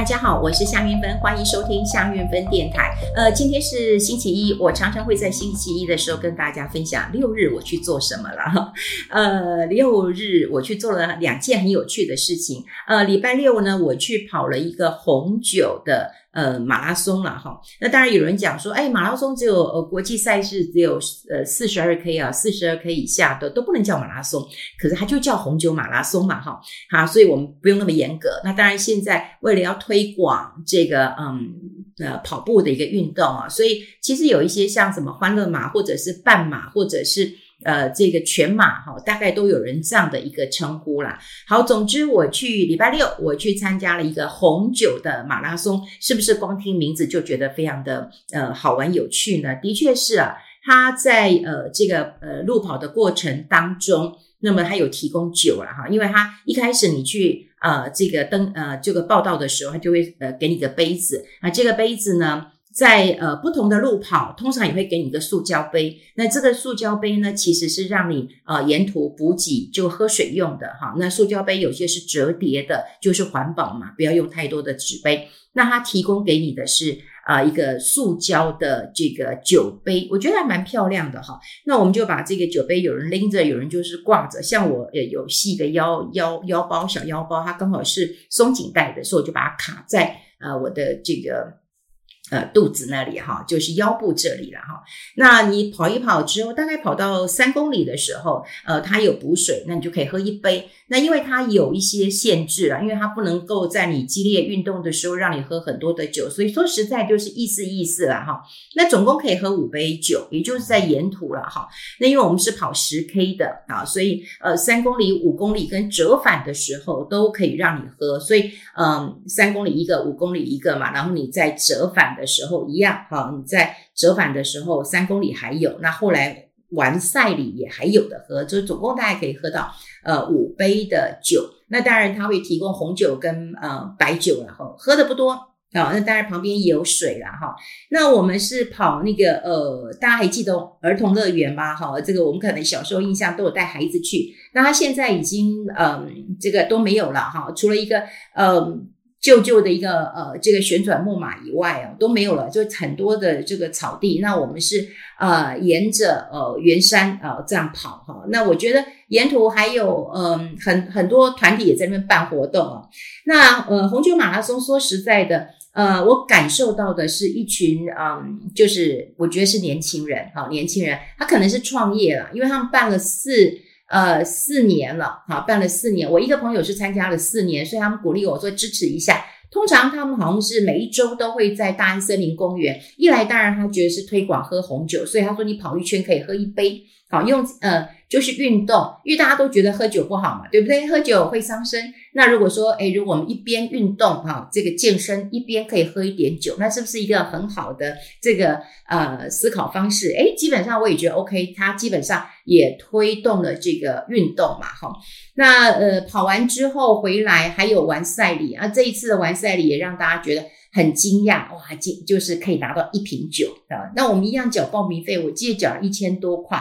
大家好，我是夏云芬，欢迎收听夏云芬电台。呃，今天是星期一，我常常会在星期一的时候跟大家分享六日我去做什么了。呃，六日我去做了两件很有趣的事情。呃，礼拜六呢，我去跑了一个红酒的。呃，马拉松了哈。那当然有人讲说，哎，马拉松只有呃国际赛事只有呃四十二 K 啊，四十二 K 以下的都不能叫马拉松。可是它就叫红酒马拉松嘛哈。好，所以我们不用那么严格。那当然现在为了要推广这个嗯呃跑步的一个运动啊，所以其实有一些像什么欢乐马或者是半马或者是。呃，这个全马哈，大概都有人这样的一个称呼啦。好，总之我去礼拜六，我去参加了一个红酒的马拉松，是不是光听名字就觉得非常的呃好玩有趣呢？的确是啊，他在呃这个呃路跑的过程当中，那么他有提供酒了哈，因为他一开始你去呃这个登呃这个报道的时候，他就会呃给你个杯子啊，这个杯子呢。在呃不同的路跑，通常也会给你一个塑胶杯。那这个塑胶杯呢，其实是让你呃沿途补给就喝水用的哈。那塑胶杯有些是折叠的，就是环保嘛，不要用太多的纸杯。那它提供给你的是啊、呃、一个塑胶的这个酒杯，我觉得还蛮漂亮的哈。那我们就把这个酒杯，有人拎着，有人就是挂着。像我也有系个腰腰腰包小腰包，它刚好是松紧带的，所以我就把它卡在呃我的这个。呃，肚子那里哈，就是腰部这里了哈。那你跑一跑之后，大概跑到三公里的时候，呃，它有补水，那你就可以喝一杯。那因为它有一些限制了，因为它不能够在你激烈运动的时候让你喝很多的酒，所以说实在就是意思意思了哈。那总共可以喝五杯酒，也就是在沿途了哈。那因为我们是跑十 K 的啊，所以呃，三公里、五公里跟折返的时候都可以让你喝。所以嗯，三公里一个，五公里一个嘛，然后你再折返的时候一样，哈，你在折返的时候三公里还有，那后来完赛里也还有的喝，就是总共大概可以喝到呃五杯的酒。那当然他会提供红酒跟呃白酒，然后喝的不多啊。那当然旁边也有水了哈。那我们是跑那个呃，大家还记得儿童乐园吗？哈，这个我们可能小时候印象都有带孩子去，那他现在已经嗯、呃、这个都没有了哈，除了一个嗯。呃旧旧的一个呃，这个旋转木马以外哦，都没有了，就很多的这个草地。那我们是呃沿着呃圆山、呃、这样跑哈。那我觉得沿途还有嗯、很很多团体也在那边办活动啊。那呃红酒马拉松说实在的，呃我感受到的是一群嗯、就是我觉得是年轻人哈，年轻人他可能是创业了，因为他们办了四。呃，四年了，哈，办了四年。我一个朋友是参加了四年，所以他们鼓励我说支持一下。通常他们好像是每一周都会在大安森林公园。一来，当然他觉得是推广喝红酒，所以他说你跑一圈可以喝一杯，好用呃。就是运动，因为大家都觉得喝酒不好嘛，对不对？喝酒会伤身。那如果说，诶，如果我们一边运动哈，这个健身一边可以喝一点酒，那是不是一个很好的这个呃思考方式？诶，基本上我也觉得 OK，它基本上也推动了这个运动嘛，哈。那呃跑完之后回来还有完赛礼啊，这一次的完赛礼也让大家觉得很惊讶哇，就就是可以拿到一瓶酒啊。那我们一样缴报名费，我记得缴一千多块。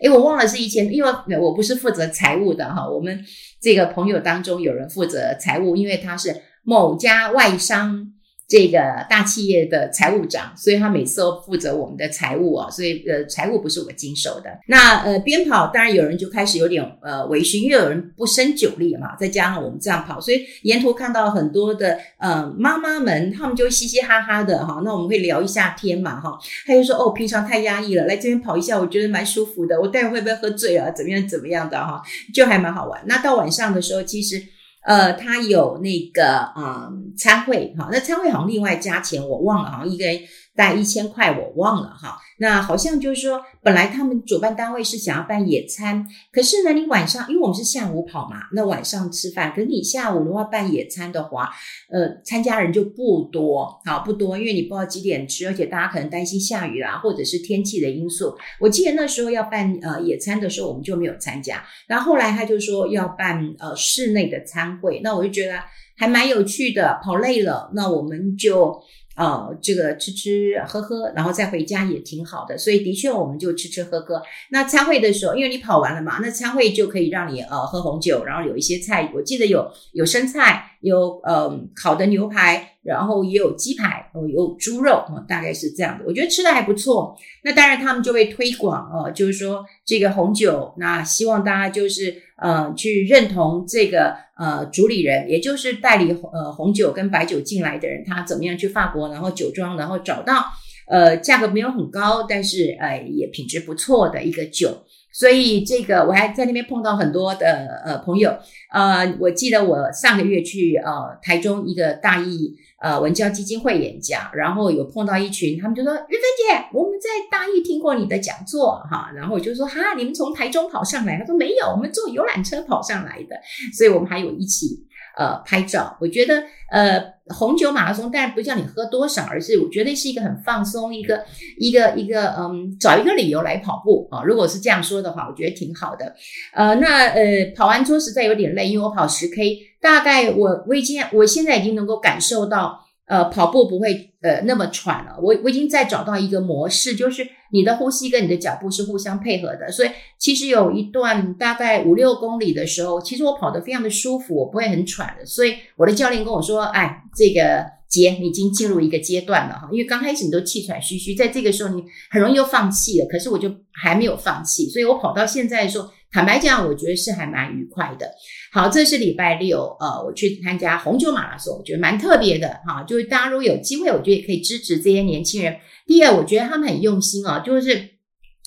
诶，我忘了是一千，因为我不是负责财务的哈。我们这个朋友当中有人负责财务，因为他是某家外商。这个大企业的财务长，所以他每次都负责我们的财务啊，所以呃，财务不是我经手的。那呃，边跑当然有人就开始有点呃微醺，因为有人不胜酒力嘛，再加上我们这样跑，所以沿途看到很多的呃妈妈们，他们就嘻嘻哈哈的哈。那我们会聊一下天嘛哈，他就说哦，平常太压抑了，来这边跑一下，我觉得蛮舒服的。我待会会不会喝醉啊？怎么样怎么样的哈，就还蛮好玩。那到晚上的时候，其实。呃，他有那个嗯参会哈，那参会好像另外加钱，我忘了，好像一个人带一千块，我忘了哈。那好像就是说，本来他们主办单位是想要办野餐，可是呢，你晚上因为我们是下午跑嘛，那晚上吃饭，可是你下午的话办野餐的话，呃，参加人就不多，好不多，因为你不知道几点吃，而且大家可能担心下雨啦，或者是天气的因素。我记得那时候要办呃野餐的时候，我们就没有参加。然后后来他就说要办呃室内的餐会，那我就觉得还蛮有趣的，跑累了，那我们就。呃，这个吃吃喝喝，然后再回家也挺好的，所以的确我们就吃吃喝喝。那餐会的时候，因为你跑完了嘛，那餐会就可以让你呃喝红酒，然后有一些菜，我记得有有生菜，有呃烤的牛排，然后也有鸡排，哦，有猪肉，哦，大概是这样的。我觉得吃的还不错。那当然他们就会推广哦，就是说这个红酒，那希望大家就是呃去认同这个呃主理人，也就是代理呃红酒跟白酒进来的人，他怎么样去法国，然后酒庄，然后找到呃价格没有很高，但是呃也品质不错的一个酒。所以这个我还在那边碰到很多的呃朋友，呃，我记得我上个月去呃台中一个大义呃文教基金会演讲，然后有碰到一群，他们就说：“玉芬姐，我们在大义听过你的讲座哈。”然后我就说：“哈，你们从台中跑上来？”他说：“没有，我们坐游览车跑上来的。”所以我们还有一起。呃，拍照，我觉得呃，红酒马拉松当然不叫你喝多少，而是我觉得是一个很放松，一个一个一个嗯，找一个理由来跑步啊。如果是这样说的话，我觉得挺好的。呃，那呃，跑完之后实在有点累，因为我跑十 K，大概我我已经我现在已经能够感受到。呃，跑步不会呃那么喘了。我我已经在找到一个模式，就是你的呼吸跟你的脚步是互相配合的。所以其实有一段大概五六公里的时候，其实我跑得非常的舒服，我不会很喘的。所以我的教练跟我说：“哎，这个姐，你已经进入一个阶段了哈，因为刚开始你都气喘吁吁，在这个时候你很容易又放弃了。可是我就还没有放弃，所以我跑到现在的时候，坦白讲，我觉得是还蛮愉快的。”好，这是礼拜六，呃，我去参加红酒马拉松，我觉得蛮特别的哈。就是大家如果有机会，我觉得也可以支持这些年轻人。第二，我觉得他们很用心啊，就是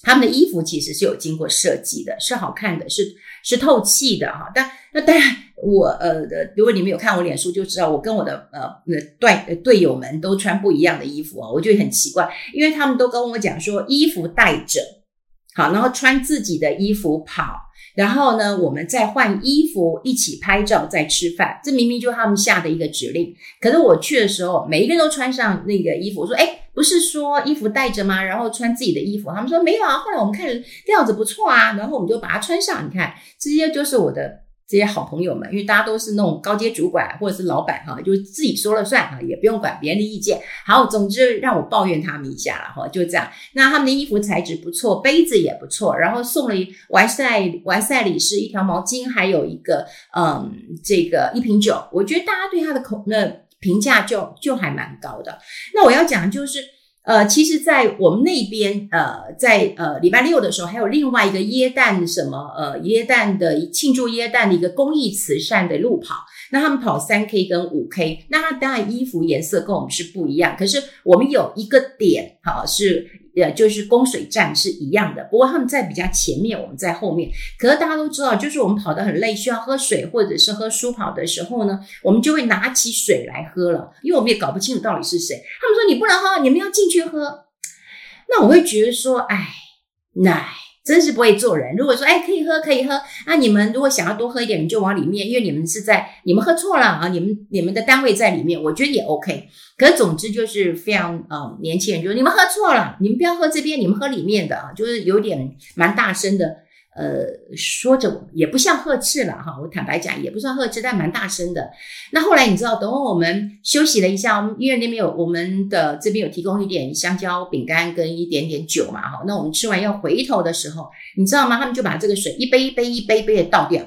他们的衣服其实是有经过设计的，是好看的，是是透气的哈。但那当然，我呃，如果你们有看我脸书，就知道我跟我的呃队队友们都穿不一样的衣服啊，我觉得很奇怪，因为他们都跟我讲说衣服带着，好，然后穿自己的衣服跑。然后呢，我们再换衣服，一起拍照，再吃饭。这明明就是他们下的一个指令。可是我去的时候，每一个人都穿上那个衣服。我说：“哎，不是说衣服带着吗？”然后穿自己的衣服。他们说：“没有啊。”后来我们看料子不错啊，然后我们就把它穿上。你看，这些就是我的。这些好朋友们，因为大家都是那种高阶主管或者是老板哈，就是自己说了算哈，也不用管别人的意见。好，总之让我抱怨他们一下了哈，就这样。那他们的衣服材质不错，杯子也不错，然后送了完赛完赛礼是一条毛巾，还有一个嗯这个一瓶酒。我觉得大家对他的口那评价就就还蛮高的。那我要讲就是。呃，其实，在我们那边，呃，在呃礼拜六的时候，还有另外一个耶诞什么，呃，耶诞的庆祝耶诞的一个公益慈善的路跑。那他们跑三 K 跟五 K，那他当然衣服颜色跟我们是不一样，可是我们有一个点，哈，是。呃，就是供水站是一样的，不过他们在比较前面，我们在后面。可是大家都知道，就是我们跑得很累，需要喝水或者是喝舒跑的时候呢，我们就会拿起水来喝了，因为我们也搞不清楚到底是谁。他们说你不能喝，你们要进去喝。那我会觉得说，哎，奶。真是不会做人。如果说，哎，可以喝，可以喝。那、你们如果想要多喝一点，你就往里面，因为你们是在，你们喝错了啊，你们你们的单位在里面，我觉得也 OK。可是总之就是非常，呃，年轻人就是你们喝错了，你们不要喝这边，你们喝里面的啊，就是有点蛮大声的。呃，说着也不像呵斥了哈，我坦白讲也不算呵斥，但蛮大声的。那后来你知道，等我们休息了一下，我们医院那边有我们的这边有提供一点香蕉饼干跟一点点酒嘛哈。那我们吃完要回头的时候，你知道吗？他们就把这个水一杯一杯一杯一杯的倒掉，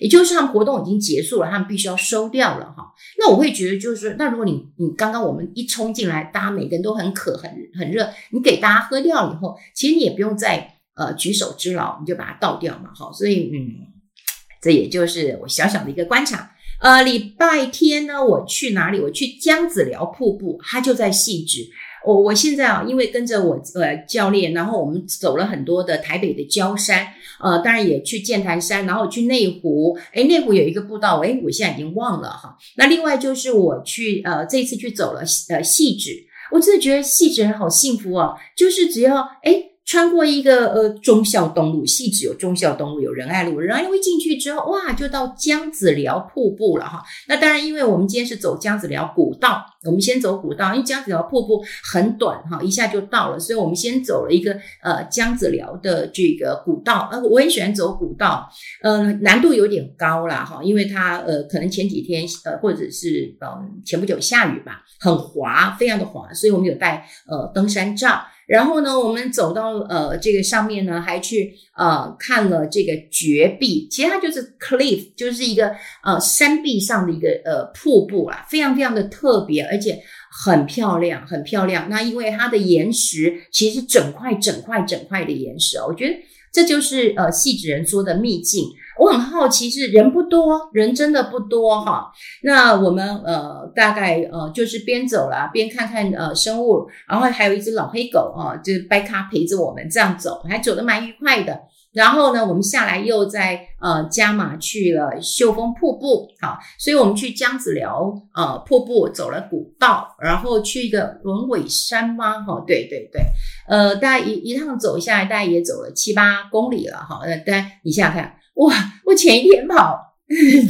也就是他们活动已经结束了，他们必须要收掉了哈。那我会觉得就是说，那如果你你刚刚我们一冲进来，大家每个人都很渴很很热，你给大家喝掉了以后，其实你也不用再。呃，举手之劳，你就把它倒掉嘛，好，所以嗯，这也就是我小小的一个观察。呃，礼拜天呢，我去哪里？我去姜子寮瀑布，它就在汐止。我我现在啊，因为跟着我呃教练，然后我们走了很多的台北的郊山，呃，当然也去剑潭山，然后去内湖。诶，内湖有一个步道，诶，我现在已经忘了哈。那另外就是我去呃这一次去走了呃汐止，我真的觉得汐止人好幸福哦，就是只要诶。穿过一个呃忠孝东路，汐止有忠孝东路，有仁爱路，仁爱路一进去之后，哇，就到姜子寮瀑布了哈。那当然，因为我们今天是走姜子寮古道，我们先走古道，因为姜子寮瀑布很短哈，一下就到了，所以我们先走了一个呃姜子寮的这个古道。呃，我很喜欢走古道，呃，难度有点高啦哈，因为它呃可能前几天呃或者是嗯前不久下雨吧，很滑，非常的滑，所以我们有带呃登山杖。然后呢，我们走到呃这个上面呢，还去呃看了这个绝壁，其实它就是 cliff，就是一个呃山壁上的一个呃瀑布啦，非常非常的特别，而且很漂亮，很漂亮。那因为它的岩石其实整块整块整块的岩石哦，我觉得这就是呃戏纸人说的秘境。我很好奇，是人不多，人真的不多哈。那我们呃大概呃就是边走啦，边看看呃生物，然后还有一只老黑狗啊，就是白咖陪着我们这样走，还走得蛮愉快的。然后呢，我们下来又在呃加码去了秀峰瀑布，好，所以我们去姜子寮呃瀑布走了古道，然后去一个轮尾山吗？哈，对对对，呃，大概一一趟走下来，大概也走了七八公里了哈。呃，但你想想看。哇！我前一天跑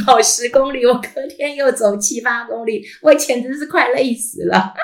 跑十公里，我隔天又走七八公里，我简直是快累死了。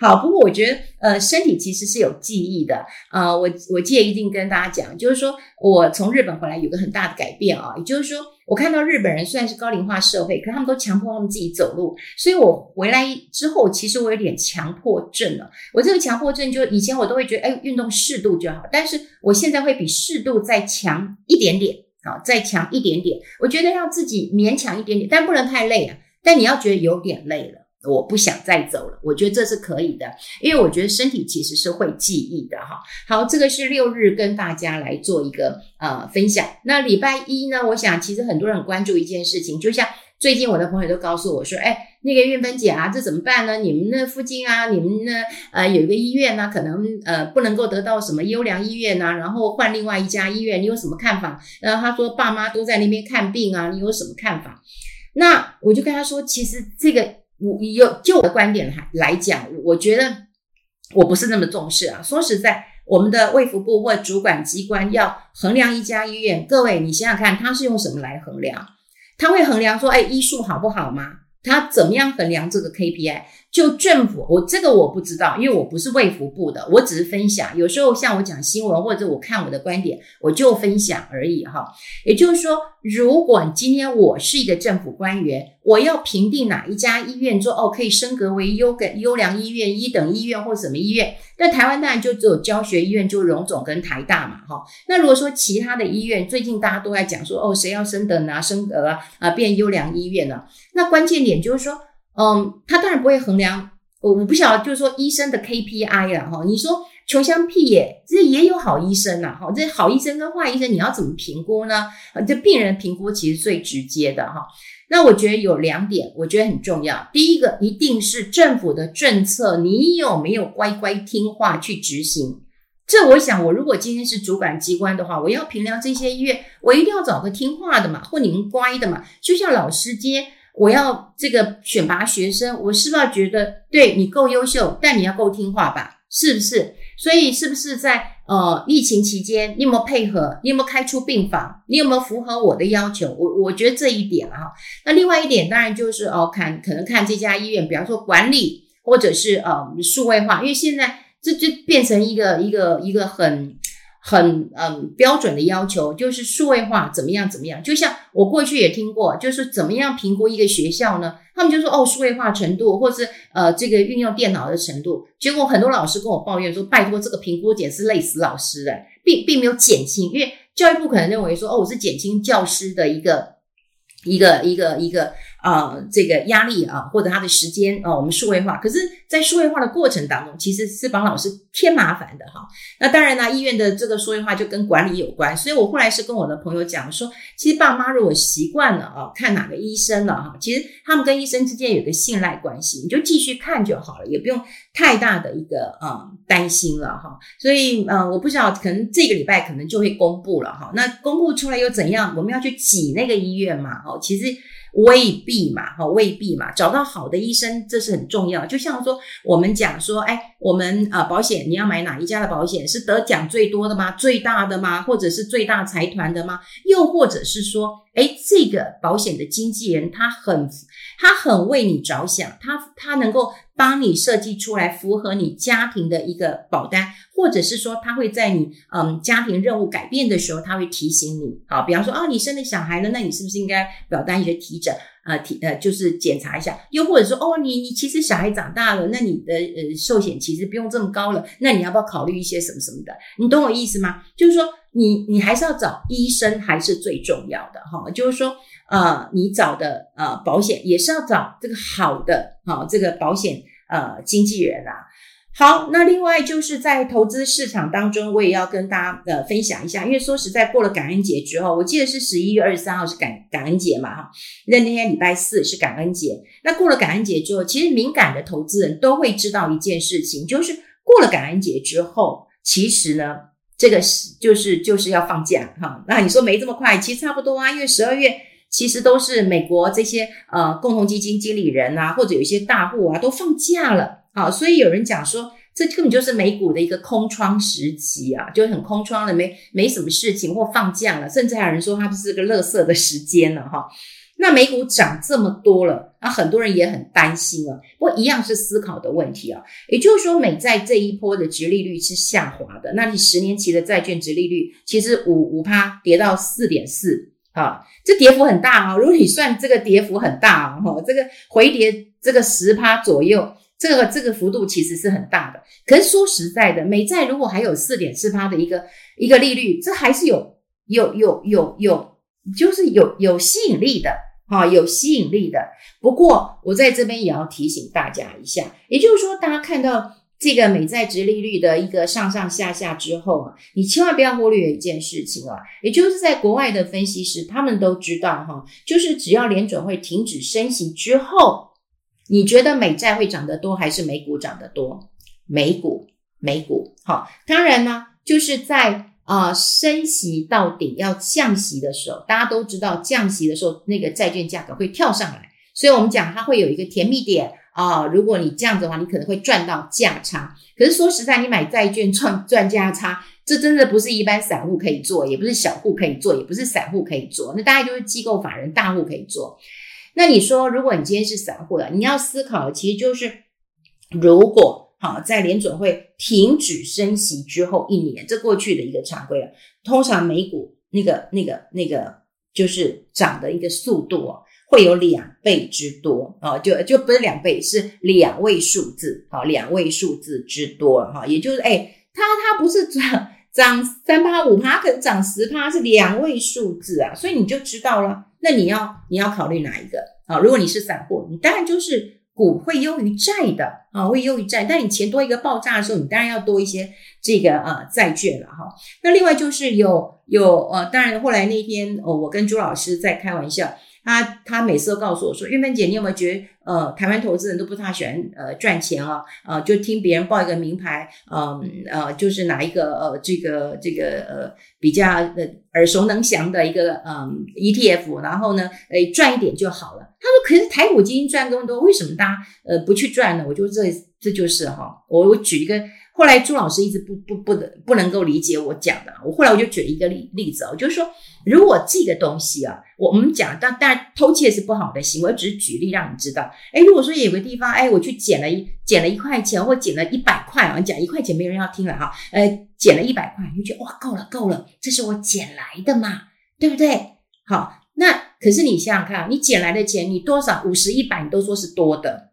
好，不过我觉得，呃，身体其实是有记忆的。呃，我我记得一定跟大家讲，就是说我从日本回来有个很大的改变啊，也就是说，我看到日本人虽然是高龄化社会，可他们都强迫他们自己走路，所以我回来之后，其实我有点强迫症了。我这个强迫症，就以前我都会觉得，哎，运动适度就好，但是我现在会比适度再强一点点，好，再强一点点。我觉得让自己勉强一点点，但不能太累啊。但你要觉得有点累了。我不想再走了，我觉得这是可以的，因为我觉得身体其实是会记忆的哈。好，这个是六日跟大家来做一个呃分享。那礼拜一呢，我想其实很多人很关注一件事情，就像最近我的朋友都告诉我说，哎，那个韵芬姐啊，这怎么办呢？你们那附近啊，你们那呃有一个医院呢、可能呃不能够得到什么优良医院呐、然后换另外一家医院，你有什么看法？然后他说爸妈都在那边看病啊，你有什么看法？那我就跟他说，其实这个。我有就我的观点来来讲，我觉得我不是那么重视啊。说实在，我们的卫福部或主管机关要衡量一家医院，各位你想想看，他是用什么来衡量？他会衡量说，哎，医术好不好吗？他怎么样衡量这个 KPI？就政府，我这个我不知道，因为我不是卫福部的，我只是分享。有时候像我讲新闻或者我看我的观点，我就分享而已哈。也就是说，如果今天我是一个政府官员，我要评定哪一家医院说哦可以升格为优个优良医院、一等医院或什么医院，那台湾当然就只有教学医院，就荣总跟台大嘛哈。那如果说其他的医院，最近大家都在讲说哦谁要升等啊升格啊啊变优良医院了，那关键点就是说。嗯，他当然不会衡量，我我不晓得，就是说医生的 KPI 了哈。你说穷乡僻野，这也有好医生呐哈。这好医生跟坏医生，你要怎么评估呢？这病人评估其实最直接的哈。那我觉得有两点，我觉得很重要。第一个，一定是政府的政策，你有没有乖乖听话去执行？这我想，我如果今天是主管机关的话，我要评量这些医院，我一定要找个听话的嘛，或你们乖的嘛，就像老师接。我要这个选拔学生，我是不是要觉得对你够优秀，但你要够听话吧？是不是？所以是不是在呃疫情期间，你有没有配合？你有没有开出病房？你有没有符合我的要求？我我觉得这一点哈。那另外一点当然就是哦，看可能看这家医院，比方说管理或者是呃数位化，因为现在这就变成一个一个一个很。很嗯标准的要求，就是数位化怎么样怎么样。就像我过去也听过，就是怎么样评估一个学校呢？他们就说哦，数位化程度，或是呃这个运用电脑的程度。结果很多老师跟我抱怨说，拜托这个评估点是累死老师的，并并没有减轻，因为教育部可能认为说哦，我是减轻教师的一个一个一个一个。啊、呃，这个压力啊，或者他的时间啊、我们数位化，可是，在数位化的过程当中，其实是帮老师添麻烦的哈。那当然呢，医院的这个数位化就跟管理有关，所以我后来是跟我的朋友讲说，其实爸妈如果习惯了啊，看哪个医生了哈，其实他们跟医生之间有个信赖关系，你就继续看就好了，也不用太大的一个啊、嗯、担心了哈。所以呃，我不知道，可能这个礼拜可能就会公布了哈。那公布出来又怎样？我们要去挤那个医院嘛？哈，其实。未必嘛，哈，未必嘛，找到好的医生，这是很重要。就像说，我们讲说，哎，我们啊，保险你要买哪一家的保险？是得奖最多的吗？最大的吗？或者是最大财团的吗？又或者是说，哎，这个保险的经纪人他很他很为你着想，他他能够。帮你设计出来符合你家庭的一个保单，或者是说他会在你嗯家庭任务改变的时候，他会提醒你。好，比方说啊，你生了小孩了，那你是不是应该保单一些提诊啊？提呃就是检查一下。又或者说哦，你你其实小孩长大了，那你的呃寿险其实不用这么高了，那你要不要考虑一些什么什么的？你懂我意思吗？就是说你你还是要找医生还是最重要的哈，就是说。呃，你找的呃保险也是要找这个好的哈、这个保险呃经纪人啊。好，那另外就是在投资市场当中，我也要跟大家呃分享一下，因为说实在，过了感恩节之后，我记得是十一月二十三号是感感恩节嘛哈，那那天礼拜四是感恩节。那过了感恩节之后，其实敏感的投资人都会知道一件事情，就是过了感恩节之后，其实呢，这个是就是就是要放假哈。那你说没这么快，其实差不多啊，因为十二月。其实都是美国这些呃共同基金经理人啊，或者有一些大户啊，都放假了啊，所以有人讲说，这根本就是美股的一个空窗时期啊，就很空窗了，没没什么事情或放假了，甚至还有人说它是个垃圾的时间了哈。那美股涨这么多了，那很多人也很担心啊。不过一样是思考的问题啊，也就是说，美债这一波的殖利率是下滑的，那你十年期的债券殖利率其实五五趴跌到四点四。啊，这跌幅很大哦。如果你算这个跌幅很大哦，这个回跌这个十趴左右，这个这个幅度其实是很大的。可是说实在的，美债如果还有四点四趴的一个一个利率，这还是有有有有有，就是有有吸引力的哈，有吸引力的。不过我在这边也要提醒大家一下，也就是说，大家看到。这个美债殖利率的一个上上下下之后啊，你千万不要忽略一件事情啊，也就是在国外的分析师他们都知道哈，就是只要联准会停止升息之后，你觉得美债会涨得多还是美股涨得多？美股，美股，好，当然呢，就是在啊升息到顶要降息的时候，大家都知道降息的时候那个债券价格会跳上来，所以我们讲它会有一个甜蜜点。啊、如果你这样子的话，你可能会赚到价差。可是说实在，你买债券赚赚价差，这真的不是一般散户可以做，也不是小户可以做，也不是散户可以做。那大概就是机构法人大户可以做。那你说，如果你今天是散户了，你要思考的其实就是，如果好在联准会停止升息之后一年，这过去的一个常规了，通常美股那个那个那个就是涨的一个速度哦。会有两倍之多啊，就就不是两倍，是两位数字，好，两位数字之多哈，也就是哎，它它不是涨涨三趴五趴，可能涨十趴，是两位数字啊，所以你就知道了。那你要你要考虑哪一个啊？如果你是散户，你当然就是股会优于债的啊，会优于债。但你钱多一个爆炸的时候，你当然要多一些这个呃债券了哈。那另外就是有有呃，当然后来那天哦，我跟朱老师在开玩笑。他他每次都告诉我说：“玉芬姐，你有没有觉得呃，台湾投资人都不太喜欢呃赚钱啊？呃，就听别人报一个名牌，嗯呃，呃，就是哪一个呃这个这个呃比较呃耳熟能详的一个嗯、呃、ETF，然后呢，诶赚一点就好了。”他说：“可是台股基金赚更多，为什么大家呃不去赚呢？”我就这这就是哈，我我举一个。后来朱老师一直不不不能不能够理解我讲的，我后来我就举一个例例子哦，就是说，如果这个东西啊，我们讲，但当然偷窃是不好的行为，我只是举例让你知道。诶，如果说有个地方，诶，我去捡了一捡了一块钱，或捡了一百块啊，讲一块钱没人要听了哈，呃，捡了一百块，你就觉得哇，够了够了，这是我捡来的嘛，对不对？好，那可是你想想看，你捡来的钱，你多少五十一百，你都说是多的。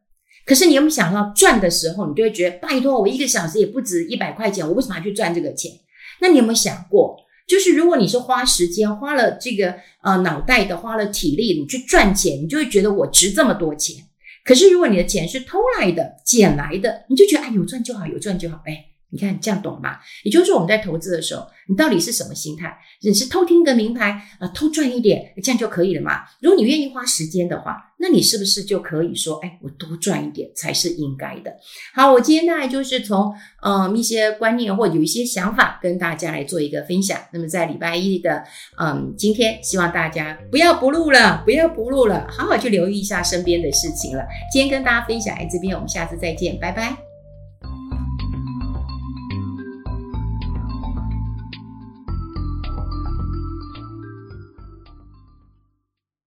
可是你有没有想到赚的时候，你就会觉得拜托，我一个小时也不止一百块钱，我为什么要去赚这个钱？那你有没有想过，就是如果你是花时间、花了这个呃脑袋的、花了体力，你去赚钱，你就会觉得我值这么多钱。可是如果你的钱是偷来的、捡来的，你就觉得哎，有赚就好，有赚就好，哎。你看这样懂吗？也就是说，我们在投资的时候，你到底是什么心态？你是偷听个名牌，呃，偷赚一点，这样就可以了嘛？如果你愿意花时间的话，那你是不是就可以说，哎，我多赚一点才是应该的？好，我今天大概就是从嗯一些观念或有一些想法跟大家来做一个分享。那么在礼拜一的嗯今天，希望大家不要不录了，不要不录了，好好去留意一下身边的事情了。今天跟大家分享在这边，我们下次再见，拜拜。